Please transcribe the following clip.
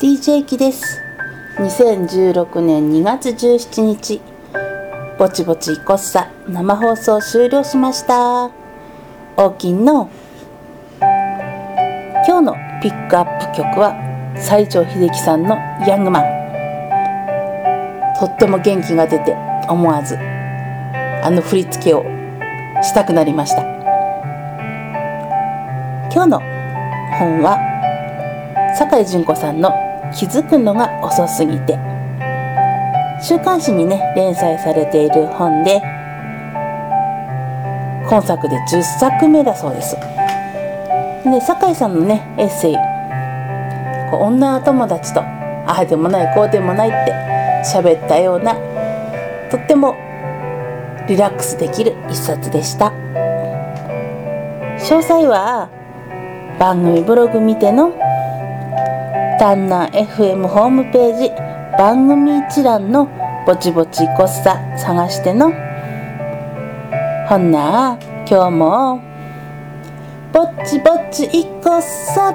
DJ キです。2016年2月17日。ぼちぼちいこっさ。生放送終了しました。大きんの。今日のピックアップ曲は西城秀樹さんの「ヤングマン」とっても元気が出て思わずあの振り付けをしたくなりました。今日の本は酒井純子さんの気づくのが遅すぎて。週刊誌にね連載されている本で今作で10作目だそうです。で酒井さんのねエッセイ女友達とああでもないこうでもないって喋ったようなとってもリラックスできる一冊でした。詳細は番組ブログ見てのタンナ FM ホームページ番組一覧のぼちぼちこっさ探しての。ほんな今日もぼちぼちいこっさ